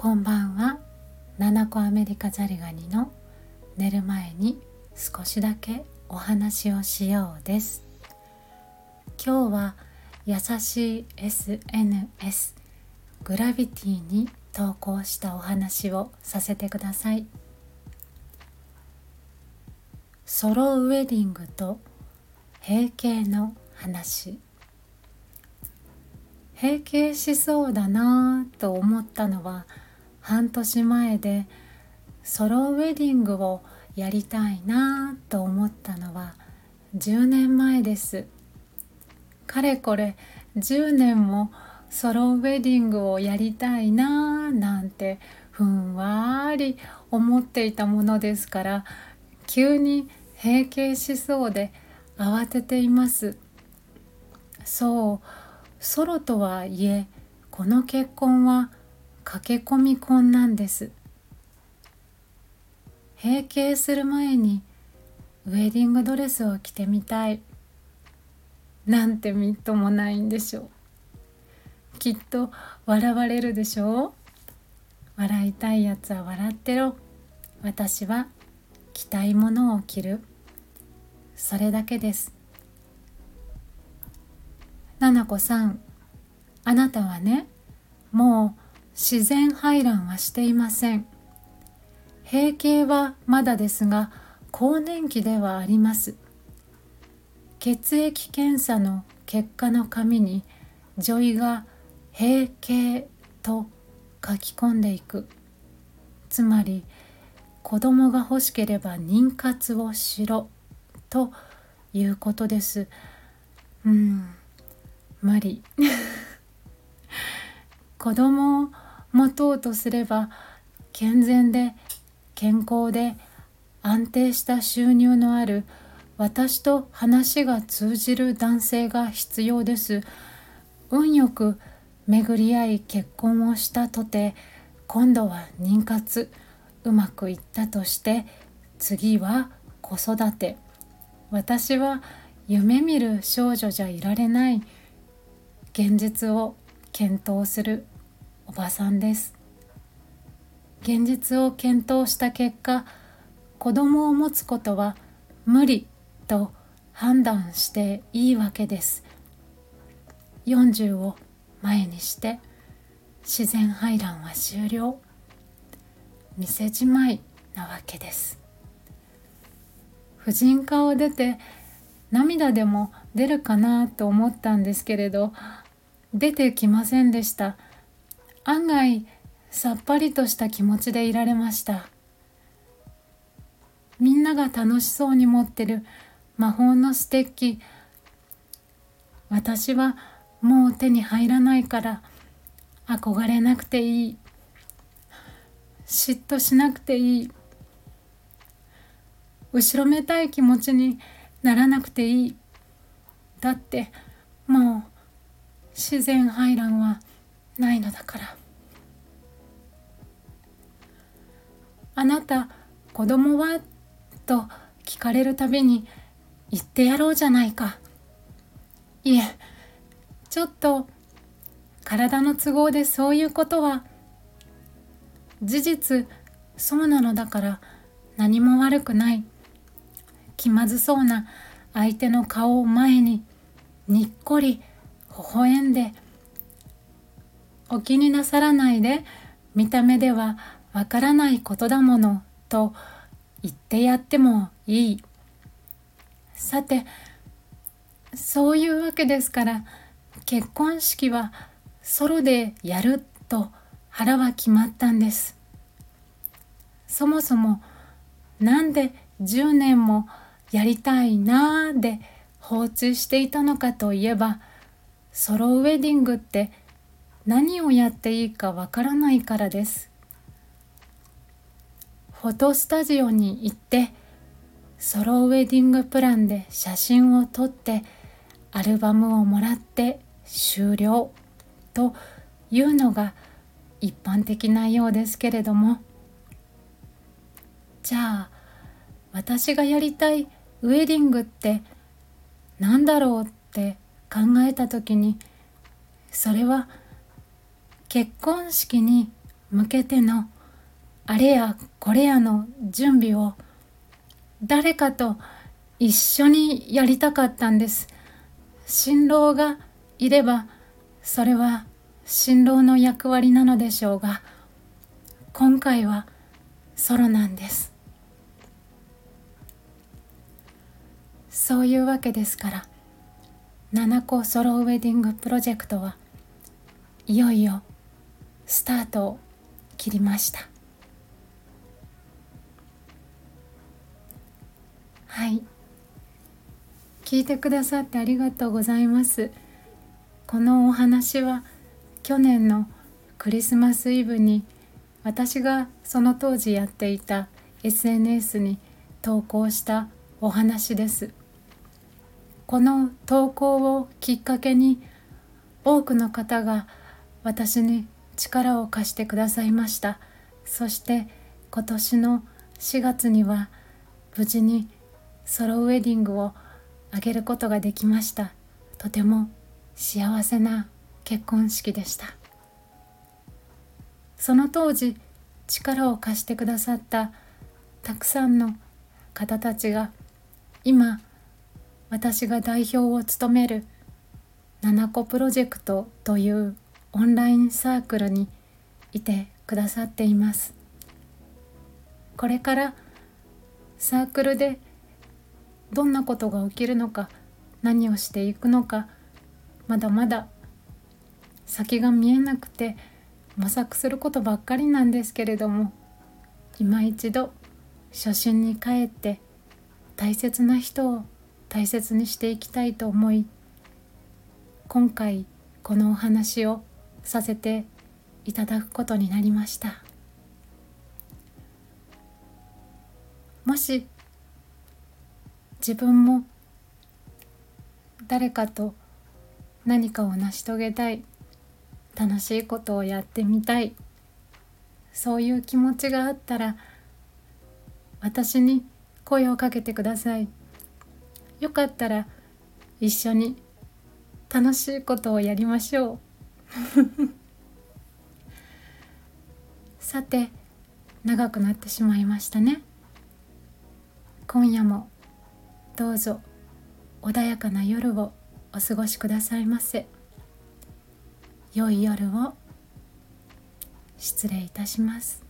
こんばんは。七個アメリカザリガニの寝る前に少しだけお話をしようです。今日は優しい SNS グラビティに投稿したお話をさせてください。ソロウェディングと閉経の話。閉経しそうだなぁと思ったのは半年前でソロウェディングをやりたいなと思ったのは10年前です。かれこれ10年もソロウェディングをやりたいななんてふんわり思っていたものですから急に閉経しそうで慌てています。そうソロとはいえこの結婚は駆け込み婚なんです。閉経する前にウェディングドレスを着てみたい。なんてみっともないんでしょう。きっと笑われるでしょう。笑いたいやつは笑ってろ。私は着たいものを着る。それだけです。ななこさんあなたはねもう自然排卵はしていません。閉経はまだですが更年期ではあります。血液検査の結果の紙に女医が「閉経」と書き込んでいく。つまり子供が欲しければ妊活をしろということです。うん無理。子供を持とうとすれば健全で健康で安定した収入のある私と話が通じる男性が必要です。運よく巡り合い結婚をしたとて今度は妊活うまくいったとして。次は子育て。私は夢見る少女じゃいられない。現実を検討する。おばさんです。現実を検討した結果子供を持つことは無理と判断していいわけです。40を前にして自然排卵は終了。店じまいなわけです。婦人科を出て涙でも出るかなと思ったんですけれど出てきませんでした。案外さっぱりとした気持ちでいられました。みんなが楽しそうに持ってる魔法のステッキ。私はもう手に入らないから憧れなくていい。嫉妬しなくていい。後ろめたい気持ちにならなくていい。だってもう自然排卵はないのだから。あなた子供は？と聞かれるたびに言ってやろうじゃないか。いえちょっと体の都合でそういうことは。事実そうなのだから何も悪くない。気まずそうな相手の顔を前ににっこり微笑んで。お気になさらないで。見た目ではわからないことだものと言ってやってもいい。さてそういうわけですから結婚式はソロでやると腹は決まったんです。そもそもなんで10年もやりたいなーで放置していたのかといえばソロウェディングって何をやっていいかわからないからです。フォトスタジオに行ってソロウェディングプランで写真を撮ってアルバムをもらって終了。というのが一般的なようですけれども。じゃあ私がやりたいウェディングって何だろうって考えた時にそれは結婚式に向けてのあれやこれやの準備を誰かと一緒にやりたかったんです。新郎がいればそれは新郎の役割なのでしょうが今回はソロなんです。そういうわけですから7個ソロウェディングプロジェクトはいよいよスタートを切りました。聞いてくださってありがとうございます。このお話は去年のクリスマスイブに私がその当時やっていた SNS に投稿したお話です。この投稿をきっかけに多くの方が私に力を貸してくださいました。そして今年の4月には無事にソロウェディングを挙げることができました。とても幸せな結婚式でした。その当時力を貸してくださったたくさんの方たちが今私が代表を務める7個プロジェクトというオンラインサークルにいてくださっています。これからサークルでどんなことが起きるのか何をしていくのかまだまだ先が見えなくて模索することばっかりなんですけれども今一度初心に帰って大切な人を大切にしていきたいと思い今回このお話をさせていただくことになりました。もし自分も誰かと何かを成し遂げたい。楽しいことをやってみたい。そういう気持ちがあったら私に声をかけてください。よかったら一緒に楽しいことをやりましょう。さて長くなってしまいましたね。今夜もどうぞ穏やかな夜をお過ごしくださいませ。良い夜を失礼いたします。